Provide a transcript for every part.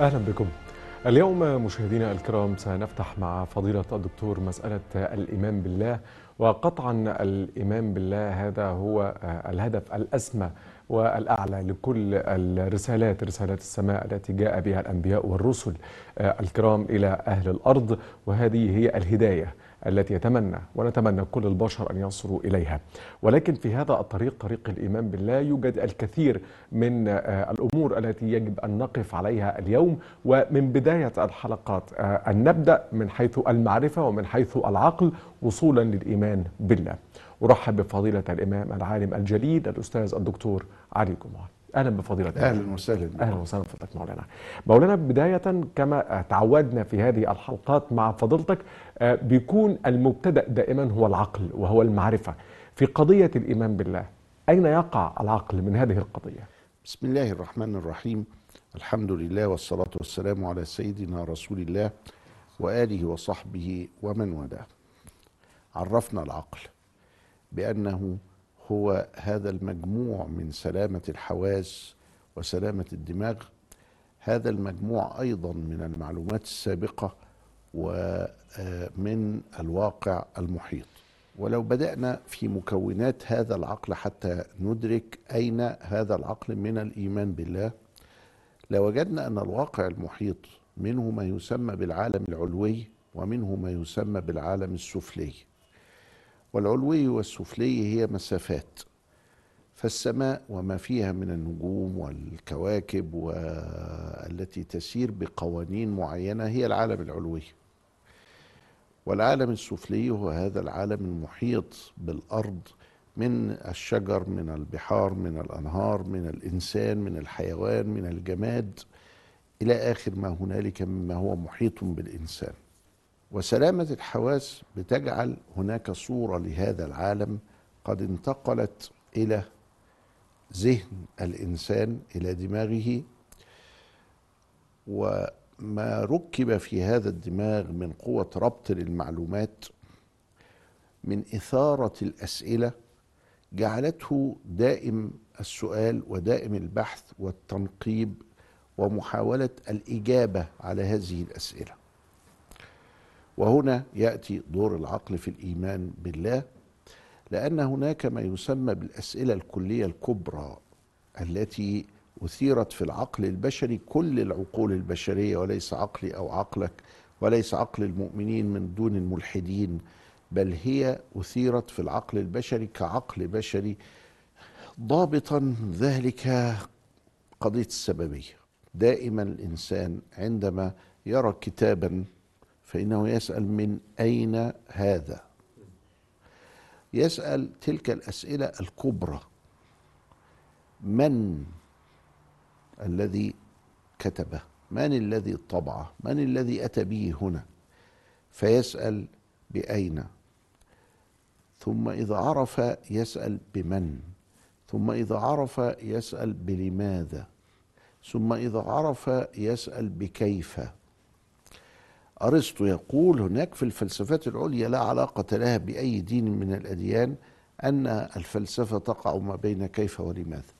أهلا بكم. اليوم مشاهدينا الكرام سنفتح مع فضيلة الدكتور مسألة الإيمان بالله. وقطعا الإيمان بالله هذا هو الهدف الأسمى والأعلى لكل الرسالات رسالات السماء التي جاء بها الأنبياء والرسل. الكرام إلى أهل الأرض وهذه هي الهداية. التي يتمنى ونتمنى كل البشر أن يصلوا إليها. ولكن في هذا الطريق طريق الإيمان بالله يوجد الكثير من الأمور التي يجب أن نقف عليها اليوم. ومن بداية الحلقات أن نبدأ من حيث المعرفة ومن حيث العقل وصولا للإيمان بالله. أرحب بفضيلة الإمام العالم الجليل الأستاذ الدكتور علي جمعه أهلا بفضيلة أهلا وسهلا. أهلا وسهلا بفضلك مولانا. مولانا بداية كما تعودنا في هذه الحلقات مع فضيلتك بيكون المبتدأ دائما هو العقل وهو المعرفة في قضية الإيمان بالله. أين يقع العقل من هذه القضية؟ بسم الله الرحمن الرحيم. الحمد لله والصلاة والسلام على سيدنا رسول الله وآله وصحبه ومن والاه. عرفنا العقل بأنه هو هذا المجموع من سلامة الحواس وسلامة الدماغ. هذا المجموع أيضا من المعلومات السابقة ومن الواقع المحيط. ولو بدأنا في مكونات هذا العقل حتى ندرك أين هذا العقل من الإيمان بالله لوجدنا أن الواقع المحيط منه ما يسمى بالعالم العلوي ومنه ما يسمى بالعالم السفلي. والعلوي والسفلي هي مسافات فالسماء وما فيها من النجوم والكواكب والتي تسير بقوانين معينة هي العالم العلوي. والعالم السفلي هو هذا العالم المحيط بالأرض من الشجر من البحار من الأنهار من الإنسان من الحيوان من الجماد إلى آخر ما هنالك مما هو محيط بالإنسان. وسلامة الحواس بتجعل هناك صورة لهذا العالم قد انتقلت إلى ذهن الإنسان إلى دماغه وما ركب في هذا الدماغ من قوة ربط للمعلومات من إثارة الأسئلة جعلته دائم السؤال ودائم البحث والتنقيب ومحاولة الإجابة على هذه الأسئلة. وهنا يأتي دور العقل في الإيمان بالله لأن هناك ما يسمى بالأسئلة الكلية الكبرى التي أثيرت في العقل البشري كل العقول البشرية وليس عقلي أو عقلك وليس عقل المؤمنين من دون الملحدين بل هي أثيرت في العقل البشري كعقل بشري ضابطا ذلك قضية السببية دائما الإنسان عندما يرى كتابا فإنه يسأل من أين هذا؟ يسأل تلك الأسئلة الكبرى من الذي كتبه؟ من الذي طبعه؟ من الذي أتى به هنا؟ فيسأل بأين؟ ثم إذا عرف يسأل بمن؟ ثم إذا عرف يسأل بلماذا؟ ثم إذا عرف يسأل بكيف؟ أرسطو يقول هناك في الفلسفات العليا لا علاقة لها بأي دين من الأديان أن الفلسفة تقع ما بين كيف ولماذا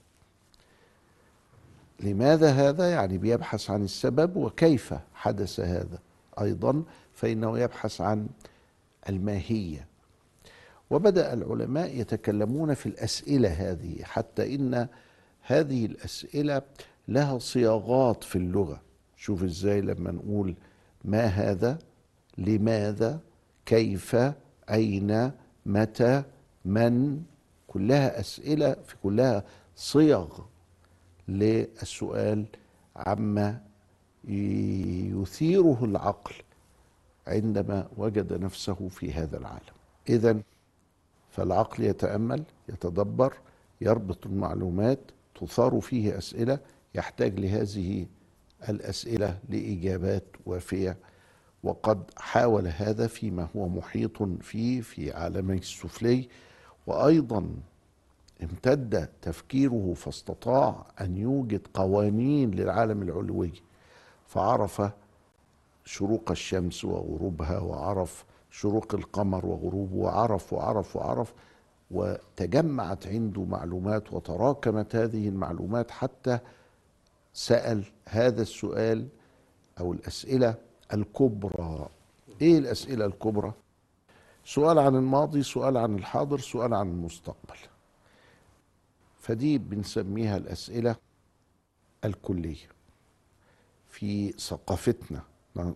لماذا هذا؟ يعني بيبحث عن السبب وكيف حدث هذا أيضا فإنه يبحث عن الماهية. وبدأ العلماء يتكلمون في الأسئلة هذه حتى إن هذه الأسئلة لها صياغات في اللغة. شوف إزاي لما نقول ما هذا لماذا كيف أين متى من؟ كلها أسئلة في كلها صيغ للسؤال عما يثيره العقل عندما وجد نفسه في هذا العالم. اذا فالعقل يتأمل يتدبر يربط المعلومات تثار فيه أسئلة يحتاج لهذه الأسئلة لإجابات وافية وقد حاول هذا فيما هو محيط فيه في عالمه السفلي وأيضا امتد تفكيره فاستطاع أن يوجد قوانين للعالم العلوي فعرف شروق الشمس وغروبها وعرف شروق القمر وغروبه وعرف وعرف وعرف وتجمعت عنده معلومات وتراكمت هذه المعلومات حتى سأل هذا السؤال أو الأسئلة الكبرى. إيه الأسئلة الكبرى؟ سؤال عن الماضي سؤال عن الحاضر سؤال عن المستقبل. فدي بنسميها الأسئلة الكلية. في ثقافتنا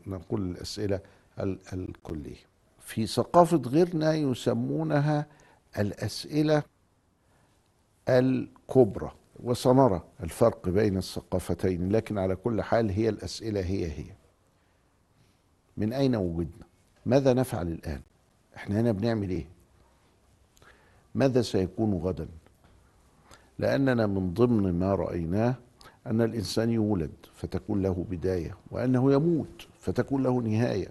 نقول الأسئلة ال- الكلية. في ثقافة غيرنا يسمونها الأسئلة الكبرى وسنرى الفرق بين الثقافتين لكن على كل حال هي الأسئلة هي هي. من أين وجدنا؟ ماذا نفعل الآن؟ إحنا هنا بنعمل إيه؟ ماذا سيكون غدا؟ لأننا من ضمن ما رأيناه أن الإنسان يولد فتكون له بداية وأنه يموت فتكون له نهاية.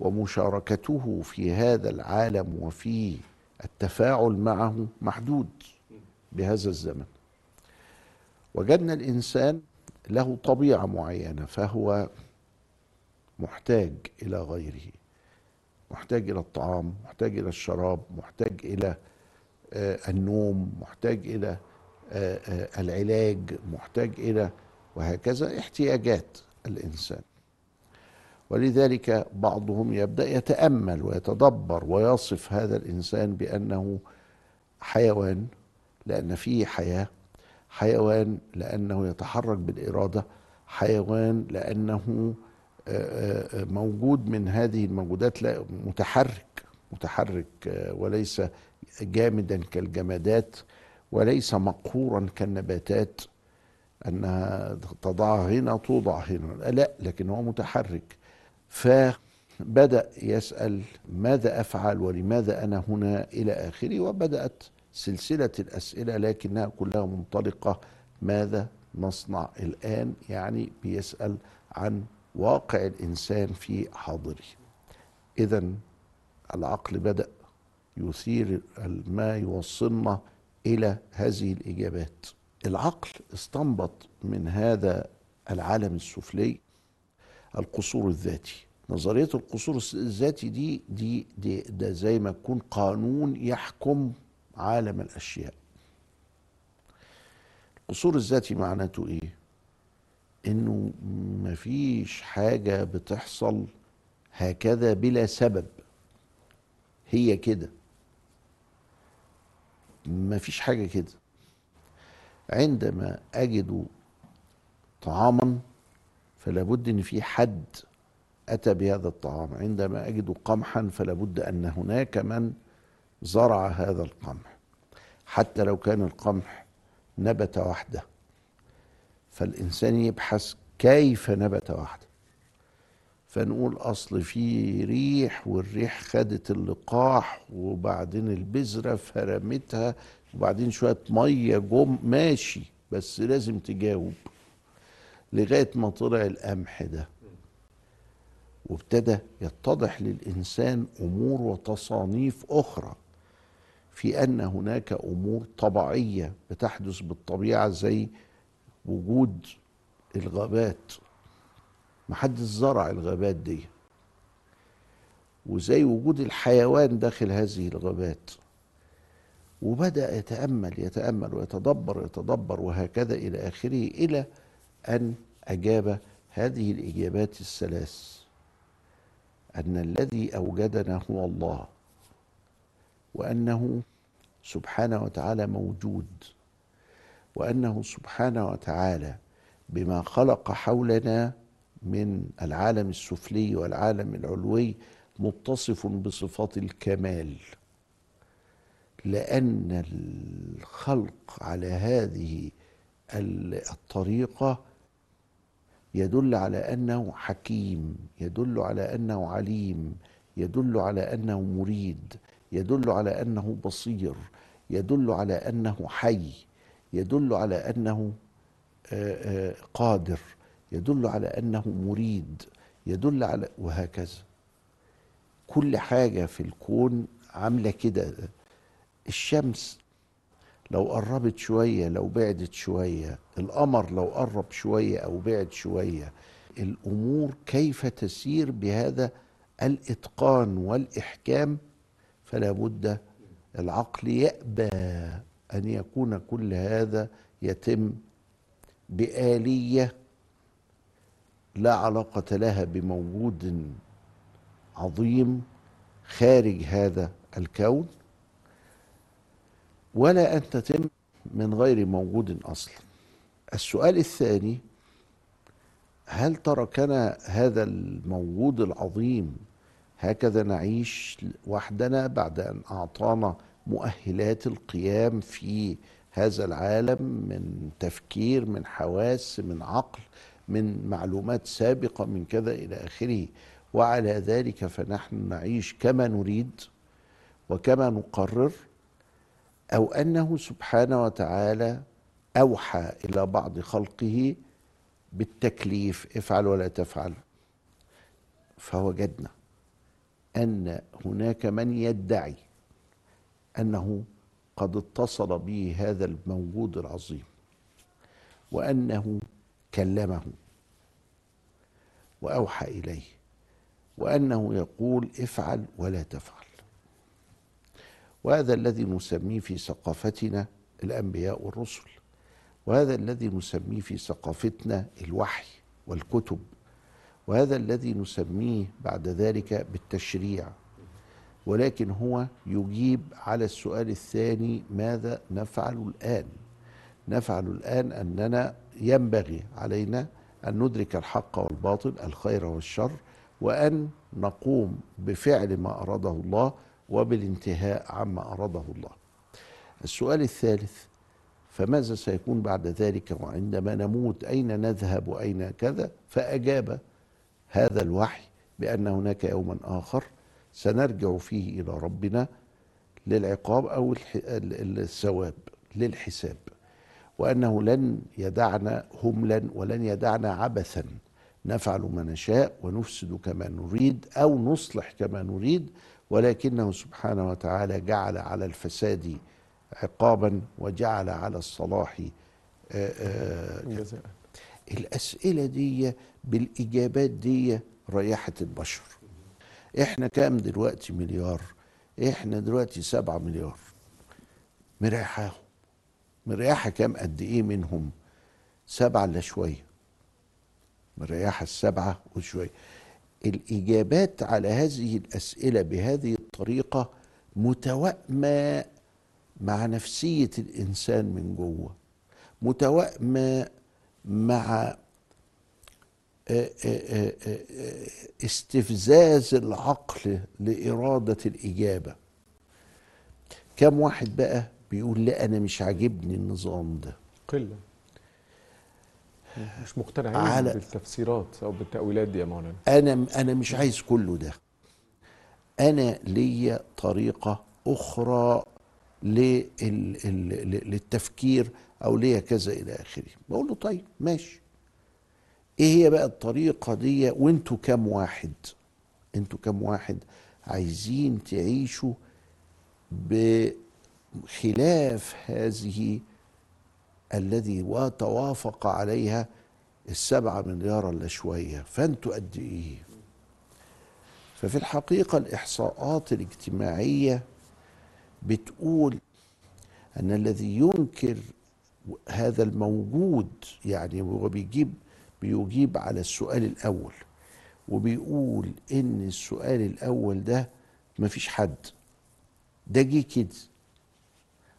ومشاركته في هذا العالم وفي التفاعل معه محدود بهذا الزمن. وجدنا الإنسان له طبيعة معينة فهو محتاج إلى غيره محتاج إلى الطعام محتاج إلى الشراب محتاج آه، النوم محتاج إلى آه، آه، العلاج محتاج إلى وهكذا احتياجات الإنسان. ولذلك بعضهم يبدأ يتأمل ويتدبر ويصف هذا الإنسان بأنه حيوان لأن فيه حياة حيوان لأنه يتحرك بالإرادة حيوان لأنه آه، آه، موجود من هذه الموجودات لا متحرك متحرك آه، وليس جامدا كالجمادات وليس مقهورا كالنباتات أنها تضع هنا توضع هنا. لا لكن هو متحرك. فبدأ يسأل ماذا أفعل ولماذا أنا هنا إلى آخره وبدأت سلسلة الأسئلة لكنها كلها منطلقة ماذا نصنع الآن يعني بيسأل عن واقع الإنسان في حاضره. اذا العقل بدأ يثير ما يوصلنا إلى هذه الإجابات. العقل استنبط من هذا العالم السفلي القصور الذاتي. نظرية القصور الذاتي دي دي, دي ده زي ما يكون قانون يحكم عالم الأشياء. القصور الذاتي معناته إيه؟ إنه مفيش حاجة بتحصل هكذا بلا سبب. هي كده. مفيش حاجة كده. عندما أجد طعاما فلا بد إن في حد أتى بهذا الطعام. عندما أجد قمحا فلا بد أن هناك من زرع هذا القمح. حتى لو كان القمح نبت وحده فالإنسان يبحث كيف نبت وحده. فنقول أصل في ريح والريح خدت اللقاح وبعدين البذرة فرمتها وبعدين شوية مية جم ماشي بس لازم تجاوب. لغاية ما طلع القمح ده. وابتدى يتضح للإنسان أمور وتصانيف أخرى. في أن هناك أمور طبيعية بتحدث بالطبيعة زي وجود الغابات. محدش زرع الغابات دي. وزي وجود الحيوان داخل هذه الغابات. وبدأ يتأمل يتأمل ويتدبر يتدبر وهكذا إلى آخره إلى أن أجاب هذه الإجابات الثلاث. أن الذي أوجدنا هو الله وأنه سبحانه وتعالى موجود وأنه سبحانه وتعالى بما خلق حولنا من العالم السفلي والعالم العلوي متصف بصفات الكمال لأن الخلق على هذه الطريقة يدل على أنه حكيم يدل على أنه عليم يدل على أنه مريد يدل على أنه بصير يدل على أنه حي يدل على أنه قادر. يدل على أنه مريد يدل على وهكذا. كل حاجة في الكون عاملة كده. الشمس لو قربت شوية لو بعدت شوية القمر لو قرب شوية أو بعد شوية الأمور كيف تسير بهذا الإتقان والإحكام؟ فلا بد العقل يأبى أن يكون كل هذا يتم بآلية لا علاقة لها بموجود عظيم خارج هذا الكون ولا أن تتم من غير موجود أصلا. السؤال الثاني هل تركنا هذا الموجود العظيم هكذا نعيش وحدنا بعد أن أعطانا مؤهلات القيام في هذا العالم من تفكير من حواس من عقل من معلومات سابقة من كذا إلى آخره. وعلى ذلك فنحن نعيش كما نريد وكما نقرر أو أنه سبحانه وتعالى أوحى إلى بعض خلقه بالتكليف افعل ولا تفعل. فوجدنا أن هناك من يدعي أنه قد اتصل به هذا الموجود العظيم وأنه كلمه وأوحى إليه وأنه يقول افعل ولا تفعل. وهذا الذي نسميه في ثقافتنا الأنبياء والرسل. وهذا الذي نسميه في ثقافتنا الوحي والكتب. وهذا الذي نسميه بعد ذلك بالتشريع. ولكن هو يجيب على السؤال الثاني ماذا نفعل الآن؟ نفعل الآن أننا ينبغي علينا أن ندرك الحق والباطل الخير والشر وأن نقوم بفعل ما أراده الله وبالانتهاء عما أراده الله. السؤال الثالث فماذا سيكون بعد ذلك وعندما نموت؟ أين نذهب وأين كذا؟ فأجاب هذا الوحي بأن هناك يوما آخر سنرجع فيه إلى ربنا للعقاب أو الثواب للحساب. وأنه لن يدعنا هملا ولن يدعنا عبثا. نفعل ما نشاء ونفسد كما نريد أو نصلح كما نريد ولكنه سبحانه وتعالى جعل على الفساد عقابا وجعل على الصلاح جزاء. الأسئلة دي بالإجابات دي ريحت البشر. إحنا كام دلوقتي مليار؟ إحنا دلوقتي سبعة مليار. مريحاهم مريحة كام قد إيه منهم؟ سبعة إلا شوية. مريحة السبعة وشوية. الإجابات على هذه الأسئلة بهذه الطريقة متوائمة مع نفسية الإنسان من جوه. متوائمة مع استفزاز العقل لإرادة الإجابة. كم واحد بقى؟ بيقول لا أنا مش عاجبني النظام ده. قلة. مش مقتنعين على- بالتفسيرات أو بالتأويلات دي يا مولانا أنا أنا مش عايز كله ده. أنا ليا طريقة أخرى للتفكير أو ليا كذا إلى آخره. بقول له طيب ماشي. إيه هي بقى الطريقة دي؟ وأنتوا كام واحد؟ أنتوا كام واحد عايزين تعيشوا بخلاف هذه الذي وتوافق عليها السبعة مليار الا شوية فانتوا قد إيه ففي الحقيقة الإحصاءات الاجتماعية بتقول أن الذي ينكر هذا الموجود يعني هو بيجيب بيجيب على السؤال الأول وبيقول إن السؤال الأول ده مفيش حد. ده جه كده.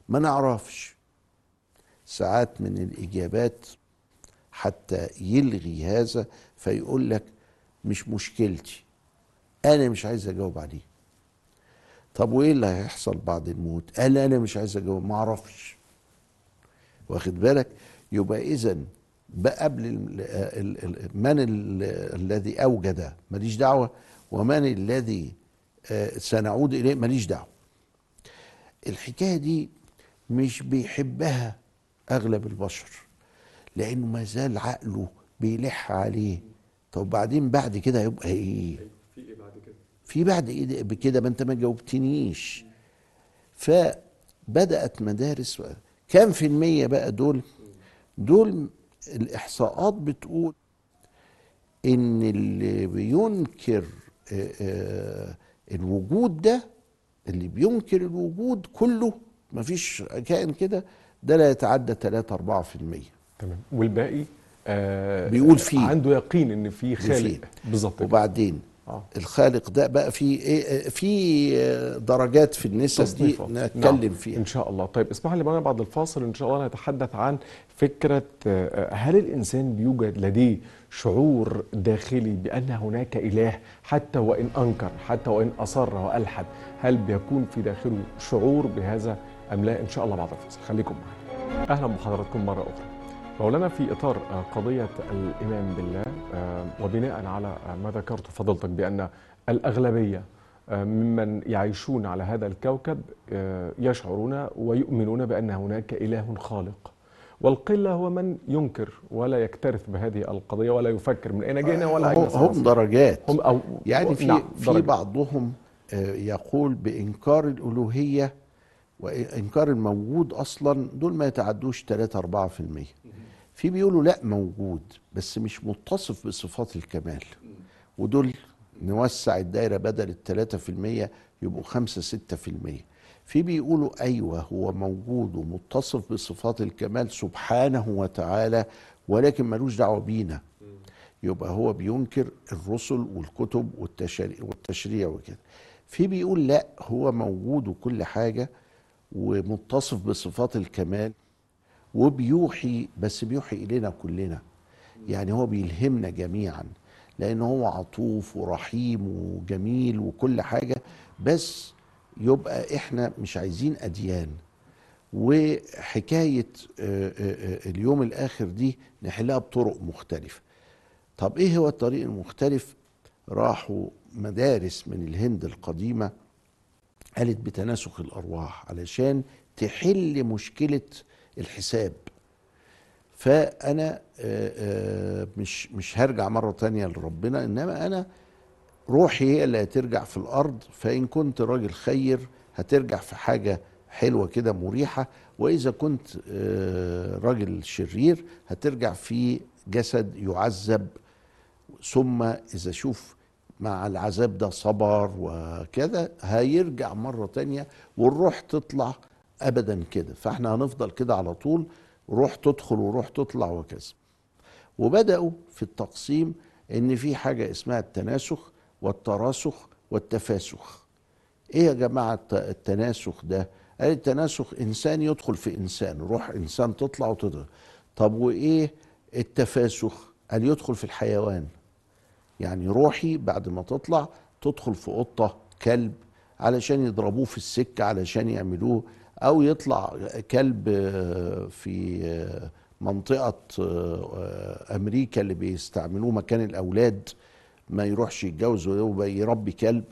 ما نعرفش. ساعات من الإجابات حتى يلغي هذا فيقول لك مش مشكلتي أنا مش عايز أجاوب عليه. طب وإيه اللي هيحصل بعد الموت؟ قال أنا مش عايز أجاوب ما أعرفش. واخد بالك؟ يبقى بقى قبل من ال- الذي أوجد؟ ماليش دعوة. ومن الذي آه، سنعود إليه؟ ماليش دعوة. الحكاية دي مش بيحبها أغلب البشر لأنه ما زال عقله بيلح عليه. طب بعدين بعد كده هيبقى إيه؟ في إيه بعد كده؟ في بعد إيه ده- بكده ما أنت ما جاوبتنيش. فبدأت مدارس كام في المية بقى دول؟ دول الإحصاءات بتقول إن اللي بينكر آه، آه، الوجود ده اللي بينكر الوجود كله مفيش كائن كده ده لا يتعدى 3 4% تمام والباقي آه، بيقول فيه. عنده يقين إن في خالق. بالظبط. وبعدين آه. الخالق ده بقى في إيه في درجات في النسب دي تصنيفات. نتكلم نعم. فيها إن شاء الله طيب اسمح لي بقى بعد الفاصل إن شاء الله نتحدث عن فكرة آه، هل الإنسان بيوجد لديه شعور داخلي بأن هناك إله حتى وإن أنكر حتى وإن أصر وألحد هل بيكون في داخله شعور بهذا أم لا؟ إن شاء الله بعد الفاصل. خليكم معنا أهلا بحضراتكم مرة أخرى. مولانا في إطار آه، قضية الإيمان بالله آه، وبناء على آه، ما ذكرت فضلتك بأن الأغلبية آه، ممن يعيشون على هذا الكوكب يشعرون ويؤمنون بأن هناك إله خالق. والقلة هو من ينكر ولا يكترث بهذه القضية ولا يفكر من أين جئنا ولا أين هم. درجات. هم أو يعني في نعم، في. بعضهم يقول بإنكار الألوهية وإنكار الموجود أصلا دول ما يتعدوش 3 4% في بيقولوا لا موجود بس مش متصف بصفات الكمال. ودول نوسع الدايرة بدل في المية يبقوا خمسة ستة في المية. في بيقولوا أيوة هو موجود ومتصف بصفات الكمال سبحانه وتعالى ولكن ملوش دعوة بينا. يبقى هو بينكر الرسل والكتب والتشريع وكده. في بيقول لا هو موجود وكل حاجة ومتصف بصفات الكمال وبيوحي بس بيوحي إلينا كلنا. يعني هو بيلهمنا جميعا لأن هو عطوف ورحيم وجميل وكل حاجة بس يبقى إحنا مش عايزين أديان. وحكاية آه، آه، آه، اليوم الآخر دي نحلها بطرق مختلفة. طب إيه هو الطريق المختلف؟ راحوا مدارس من الهند القديمة قالت بتناسخ الأرواح علشان تحل مشكلة الحساب. فأنا آه، آه، مش مش هرجع مرة تانية لربنا إنما أنا روحي هي اللي هترجع في الأرض فإن كنت راجل خير هترجع في حاجة حلوة كده مريحة وإذا كنت آه، راجل شرير هترجع في جسد يعذب. ثم إذا شوف مع العذاب ده صبر وكذا هيرجع مرة تانية والروح تطلع أبدا كده. فإحنا هنفضل كده على طول روح تدخل وروح تطلع وكذا. وبدأوا في التقسيم إن في حاجة اسمها التناسخ والتراسخ والتفاسخ. إيه يا جماعة الت- التناسخ ده؟ قال التناسخ إنسان يدخل في إنسان روح إنسان تطلع وتدخل طب وإيه التفاسخ؟ قال يدخل في الحيوان. يعني روحي بعد ما تطلع تدخل في قطة كلب علشان يضربوه في السكة علشان يعملوه أو يطلع كلب آه، في آه، منطقة آه، أمريكا اللي بيستعملوه مكان الأولاد ما يروحش يتجوز ويبقى يربي كلب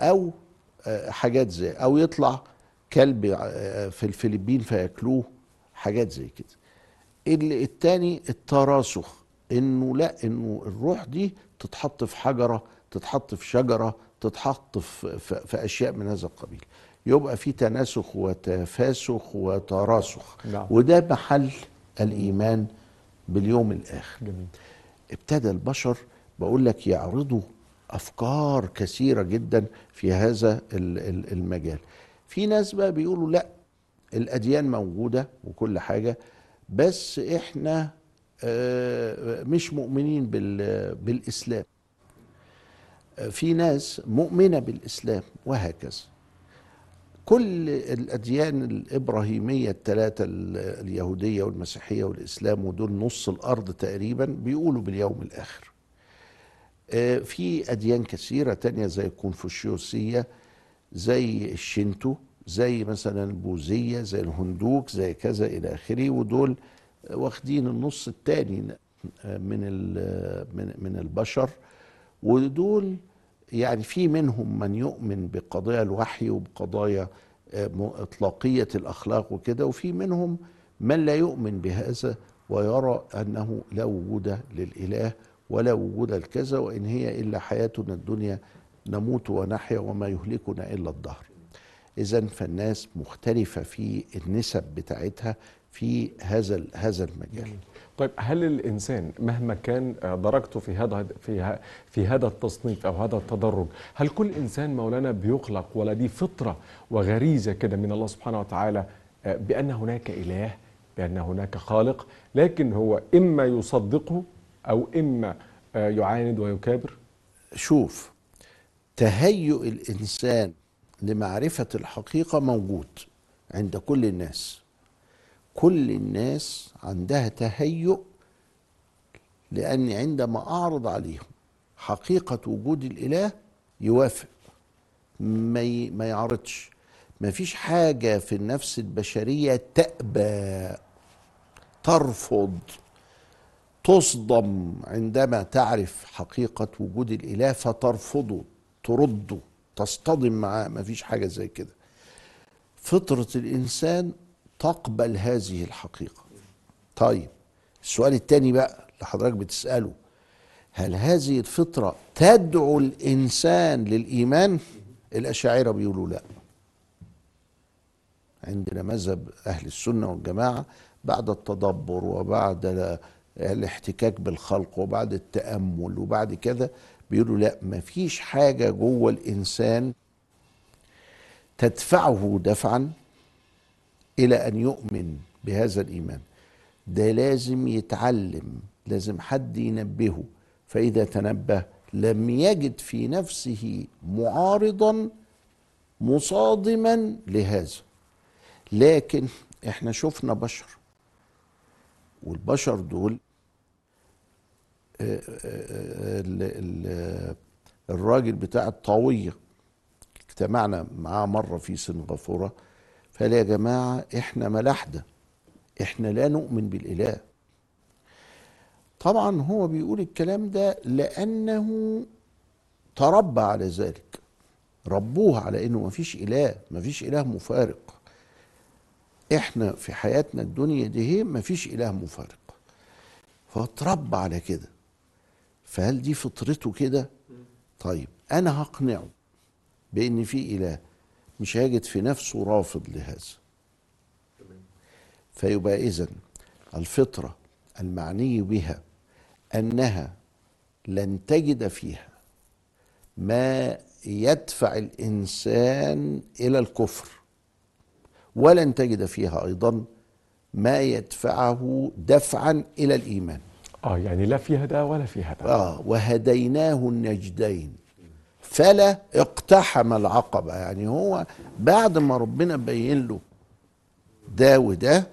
أو حاجات زي أو يطلع كلب في الفلبين فياكلوه حاجات زي كده. التاني التراسخ. إنه لا إنه الروح دي تتحط في حجرة تتحط في شجرة تتحط في, في, في أشياء من هذا القبيل. يبقى في تناسخ وتفاسخ وتراسخ. نعم. وده محل الإيمان باليوم الآخر. جميل. ابتدى البشر بقول لك يعرضوا أفكار كثيرة جدا في هذا ال- ال- المجال. في ناس بقى بيقولوا لا الأديان موجودة وكل حاجة بس إحنا مش مؤمنين بال- بالإسلام. آه، في ناس مؤمنة بالإسلام وهكذا. كل الأديان الإبراهيمية الثلاثه ال- اليهودية والمسيحية والإسلام ودول نص الأرض تقريبا بيقولوا باليوم الآخر. آه، في أديان كثيرة تانية زي الكونفوشيوسية زي الشينتو زي مثلا البوذية زي الهندوك زي كذا إلى آخره ودول واخدين النص الثاني من ال- من من البشر ودول يعني في منهم من يؤمن بقضايا الوحي وبقضايا آه، إطلاقية الأخلاق وكده وفي منهم من لا يؤمن بهذا ويرى أنه لا وجود للإله ولا وجود لكذا وإن هي إلا حياتنا الدنيا نموت ونحيا وما يهلكنا إلا الدهر. اذا فالناس مختلفة في النسب بتاعتها في هذا هذا المجال. طيب هل الإنسان مهما كان آه، درجته في هذا في في هذا التصنيف أو هذا التدرج هل كل إنسان مولانا بيخلق ولديه فطرة وغريزة كده من الله سبحانه وتعالى آه، بأن هناك إله بأن هناك خالق لكن هو إما يصدقه أو إما آه، يعاند ويكابر؟ شوف تهيؤ الإنسان لمعرفة الحقيقة موجود عند كل الناس. كل الناس عندها تهيؤ لأني عندما أعرض عليهم حقيقة وجود الإله يوافق. ما ما يعرضش ما فيش حاجة في النفس البشرية تأبى ترفض تصدم عندما تعرف حقيقة وجود الإله فترفضه ترده تصطدم معاه. ما فيش حاجة زي كده. فطرة الإنسان تقبل هذه الحقيقة. طيب السؤال التاني بقى اللي حضرتك بتسأله هل هذه الفطرة تدعو الإنسان للإيمان؟ الأشاعرة بيقولوا لا. عندنا مذهب أهل السنة والجماعة بعد التدبر وبعد ال- الاحتكاك بالخلق وبعد التأمل وبعد كذا بيقولوا لا مفيش حاجة جوه الإنسان تدفعه دفعا إلى أن يؤمن بهذا الإيمان. ده لازم يتعلم لازم حد ينبهه. فإذا تنبه لم يجد في نفسه معارضا مصادما لهذا. لكن إحنا شفنا بشر والبشر دول آه، آه، آه، ال- ال- الراجل بتاع الطاوية اجتمعنا معاه مرة في سنغافورة. فقال يا جماعة إحنا ملاحدة. إحنا لا نؤمن بالإله. طبعا هو بيقول الكلام ده لأنه تربى على ذلك. ربوه على إنه مفيش إله مفيش إله مفارق. إحنا في حياتنا الدنيا دي مفيش إله مفارق. فاتربى على كده. فهل دي فطرته كده؟ طيب أنا هقنعه بإن في إله. مش هيجد في نفسه رافض لهذا. فيبقى اذا الفطرة المعني بها أنها لن تجد فيها ما يدفع الإنسان إلى الكفر ولن تجد فيها أيضا ما يدفعه دفعا إلى الإيمان. آه يعني لا فيها ده ولا فيها ده آه وهديناه النجدين. فلا اقتحم العقبة. يعني هو بعد ما ربنا بين له ده وده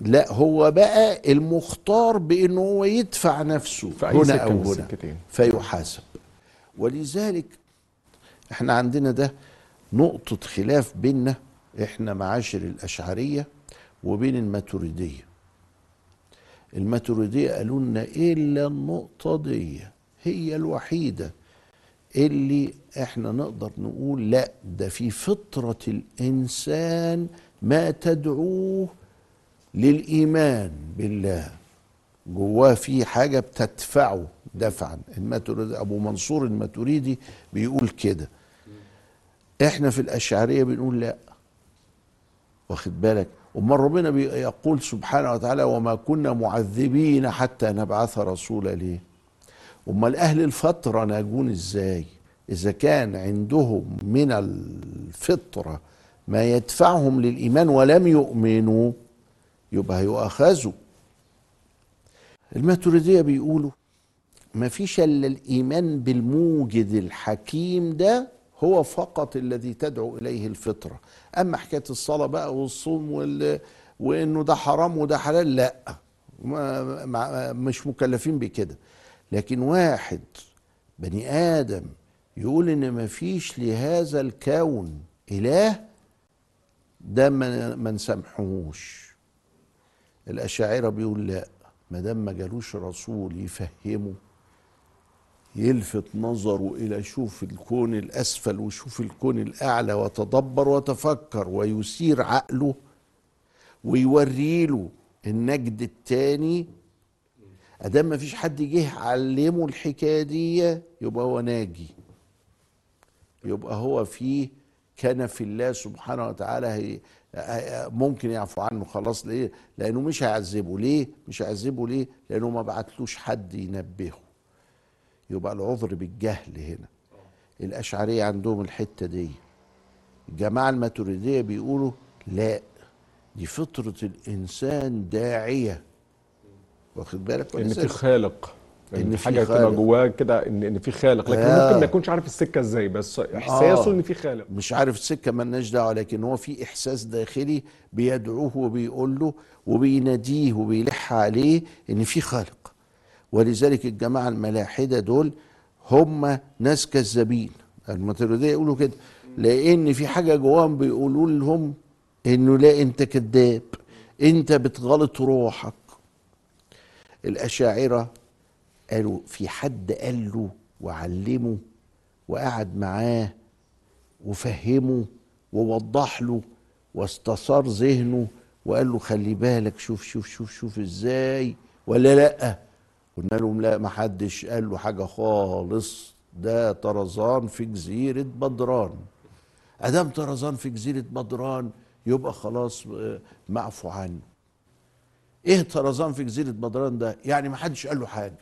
لا هو بقى المختار بانه هو يدفع نفسه هنا من هنا. فيحاسب. ولذلك إحنا عندنا ده نقطة خلاف بيننا إحنا معاشر الأشعرية وبين الماتريدية. الماتريدية قالوا لنا إلا النقطة دي هي الوحيدة اللي إحنا نقدر نقول لا ده في فطرة الإنسان ما تدعوه للإيمان بالله. جواه في حاجة بتدفعه دفعا. الماتريدي أبو منصور الماتريدي بيقول كده. إحنا في الأشعرية بنقول لا. واخد بالك؟ امال ربنا بيقول سبحانه وتعالى وما كنا معذبين حتى نبعث رسولا ليه؟ أمال أهل الفترة ناجون إزاي؟ إذا كان عندهم من الفطرة ما يدفعهم للإيمان ولم يؤمنوا يبقى هيؤاخذوا. الماتريدية بيقولوا ما فيش إلا الإيمان بالموجد الحكيم ده هو فقط الذي تدعو إليه الفطرة. أما حكاية الصلاة بقى والصوم وال... وإنه ده حرام وده حلال لأ. ما... ما... مش مكلفين بكده. لكن واحد بني آدم يقول إن ما فيش لهذا الكون إله ده ما, نسامحوش الأشاعرة بيقول لا ما دام ما جالوش رسول يفهمه يلفت نظره إلى شوف الكون الأسفل وشوف الكون الأعلى وتدبر وتفكر ويثير عقله ويوري له النجد التاني أدام ما فيش حد جه علمه الحكاية دي يبقى هو ناجي. يبقى هو فيه كان في الله سبحانه وتعالى هي ممكن يعفو عنه خلاص. ليه؟ لأنه مش هيعذبه. ليه؟ مش هيعذبه. ليه؟ لأنه ما بعتلوش حد ينبهه. يبقى العذر بالجهل هنا. الأشعرية عندهم الحتة دي. الجماعة الماتريدية بيقولوا لا دي فطرة الإنسان داعية. واخد بالك؟ إن في خالق. إن إن في في حاجة تبقى. جواه كده ان إن في خالق. لكن آه. ممكن ما يكونش عارف السكة إزاي بس إحساسه آه. إن في خالق. مش عارف السكة ملناش دعوة لكن هو في إحساس داخلي بيدعوه وبيقول له وبيناديه وبيلح عليه إن في خالق. ولذلك الجماعة الملاحدة دول هم ناس كذابين. الماتريدية يقولوا كده. لأن في حاجة جواهم بيقولوا لهم إنه لا أنت كذاب. أنت بتغلط روحك. الأشاعرة قالوا في حد قال له وعلمه وقعد معاه وفهمه ووضح له واستثار ذهنه وقال له خلي بالك شوف شوف شوف شوف إزاي ولا لأ؟ قلنا لهم لا ما حدش قال له حاجة خالص. ده طرزان في جزيرة بدران. أدام طرزان في جزيرة بدران يبقى خلاص آه، معفو عنه. إيه طرزان في جزيرة بدران ده؟ يعني ما حدش قال له حاجة.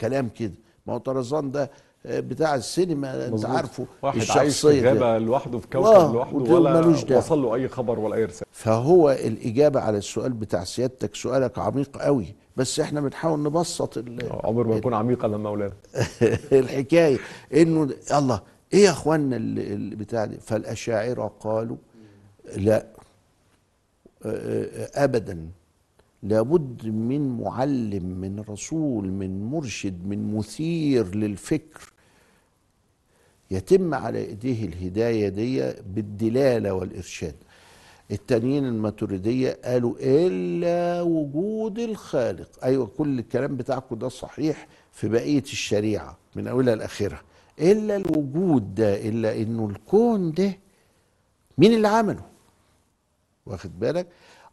كلام كده. ما هو طرزان ده آه، بتاع السينما انت مظبوط. عارفه واحد عايش الشخصية في كده. غابة لوحده في آه، كوكب لوحده وتقول ولا. وصل له أي خبر ولا أي رسالة. فهو الإجابة على السؤال بتاع سيادتك سؤالك عميق قوي. بس إحنا بنحاول نبسط عمر ما يكون عميقا لما مولانا الحكاية إنه الله إيه يا اخوانا اللي بتاع دي؟ فالأشاعرة قالوا لا. آه، ابدا. لابد من معلم من رسول من مرشد من مثير للفكر. يتم على إيديه الهداية دي بالدلالة والإرشاد. التانيين الماتريدية قالوا إلا وجود الخالق. أيوه كل الكلام بتاعكم ده صحيح في بقية الشريعة من أولها لآخرها. إلا الوجود ده إلا إنه الكون ده مين اللي عمله؟ واخد بالك؟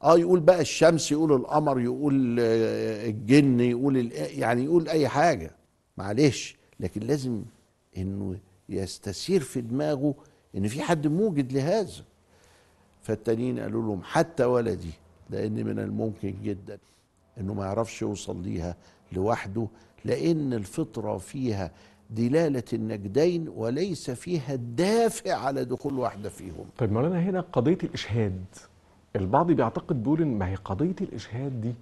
آه يقول بقى الشمس يقول القمر يقول آه، الجن يقول يعني يقول أي حاجة. معلش لكن لازم إنه يستثير في دماغه إن في حد موجد لهذا. فالتانيين قالوا لهم حتى ولدي لأن من الممكن جدا إنه ما يعرفش يوصل ليها لوحده لأن الفطرة فيها دلالة النجدين وليس فيها الدافع على دخول واحدة فيهم. طيب مولانا هنا قضية الإشهاد. البعض بيعتقد بيقول إن ما هي قضية الإشهاد دي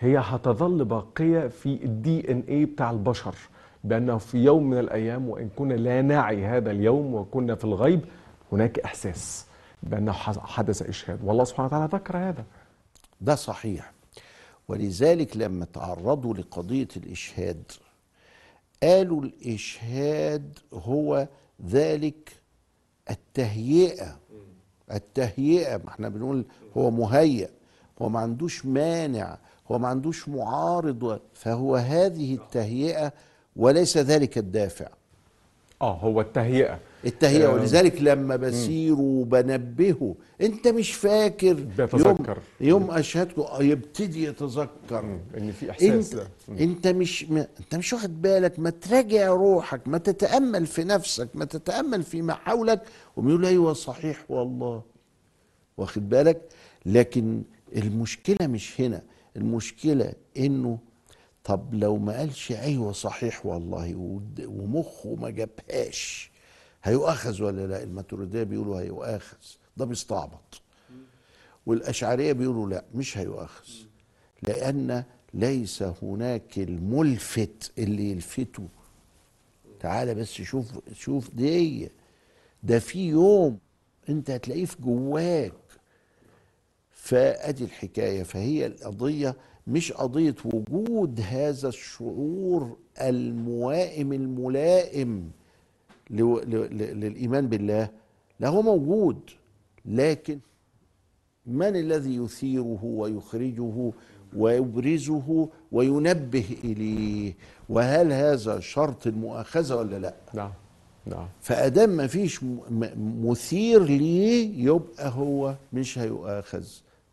هي هتظل باقية في الدي ان إيه بتاع البشر بأنه في يوم من الأيام وإن كنا لا نعي هذا اليوم وكنا في الغيب هناك إحساس بأنه حدث إشهاد. والله سبحانه وتعالى ذكر هذا. ده صحيح. ولذلك لما تعرضوا لقضية الإشهاد قالوا الإشهاد هو ذلك التهيئة التهيئة ما إحنا بنقول هو مهيأ هو ما عندوش مانع هو ما عندوش معارض فهو هذه التهيئة وليس ذلك الدافع. آه هو التهيئة التهيئة آه. ولذلك لما بسيره وبنبهه انت مش فاكر بيتذكر. يوم, يوم أشهدكم آه، يبتدي يتذكر مم. إن في إحساس انت ده. انت مش ما انت مش واخد بالك ما تراجع روحك ما تتأمل في نفسك ما تتأمل فيما حولك ويقول أيوه صحيح والله واخد بالك لكن المشكلة مش هنا المشكلة إنه طب لو ما قالش أيوه صحيح والله ومخه ما جابهاش هيؤاخذ ولا لا؟ الماتريدية بيقولوا هيؤاخذ ده بيستعبط. والأشعرية بيقولوا لا مش هيؤاخذ. لأن ليس هناك الملفت اللي يلفته. تعالى بس شوف شوف دي ده في يوم أنت هتلاقيه في جواك. فأدي الحكاية فهي القضية مش قضية وجود هذا الشعور الموائم الملائم للإيمان بالله لا هو موجود لكن من الذي يثيره ويخرجه ويبرزه وينبه إليه؟ وهل هذا شرط المؤاخذة ولا لا؟ نعم نعم فأدام ما فيش مثير ليه يبقى هو مش هيؤاخذ.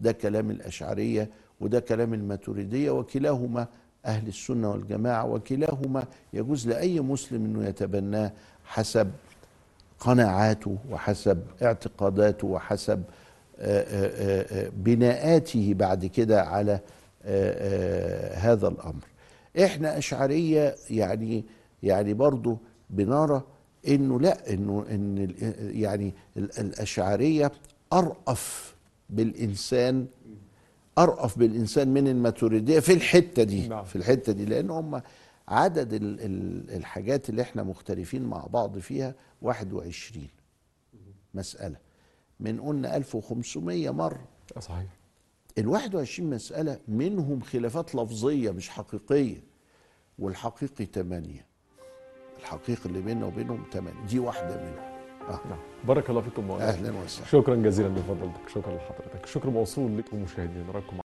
ده كلام الأشعرية وده كلام الماتريدية وكلاهما أهل السنة والجماعة وكلاهما يجوز لأي مسلم إنه يتبناه حسب قناعاته وحسب اعتقاداته وحسب آه، آه، آه، بناءاته بعد كده على هذا الأمر. إحنا أشعرية يعني يعني برضو بنرى إنه لا إنه إن يعني ال- الأشعرية أرأف بالإنسان أرأف بالإنسان من الماتوريدية في الحتة دي نعم. في الحتة دي لأن هم عدد ال- ال- الحاجات اللي إحنا مختلفين مع بعض فيها 21 مسألة. من قلنا 1500 مرة. صحيح. ال 21 مسألة منهم خلافات لفظية مش حقيقية والحقيقي 8 الحقيقي اللي بيننا وبينهم 8 دي واحدة منهم. آه. نعم. بارك الله فيكم مولانا أهلا وسهلا. شكرا جزيلا لفضلتك شكرا لحضرتك. الشكر موصول لكم مشاهدينا. نراكم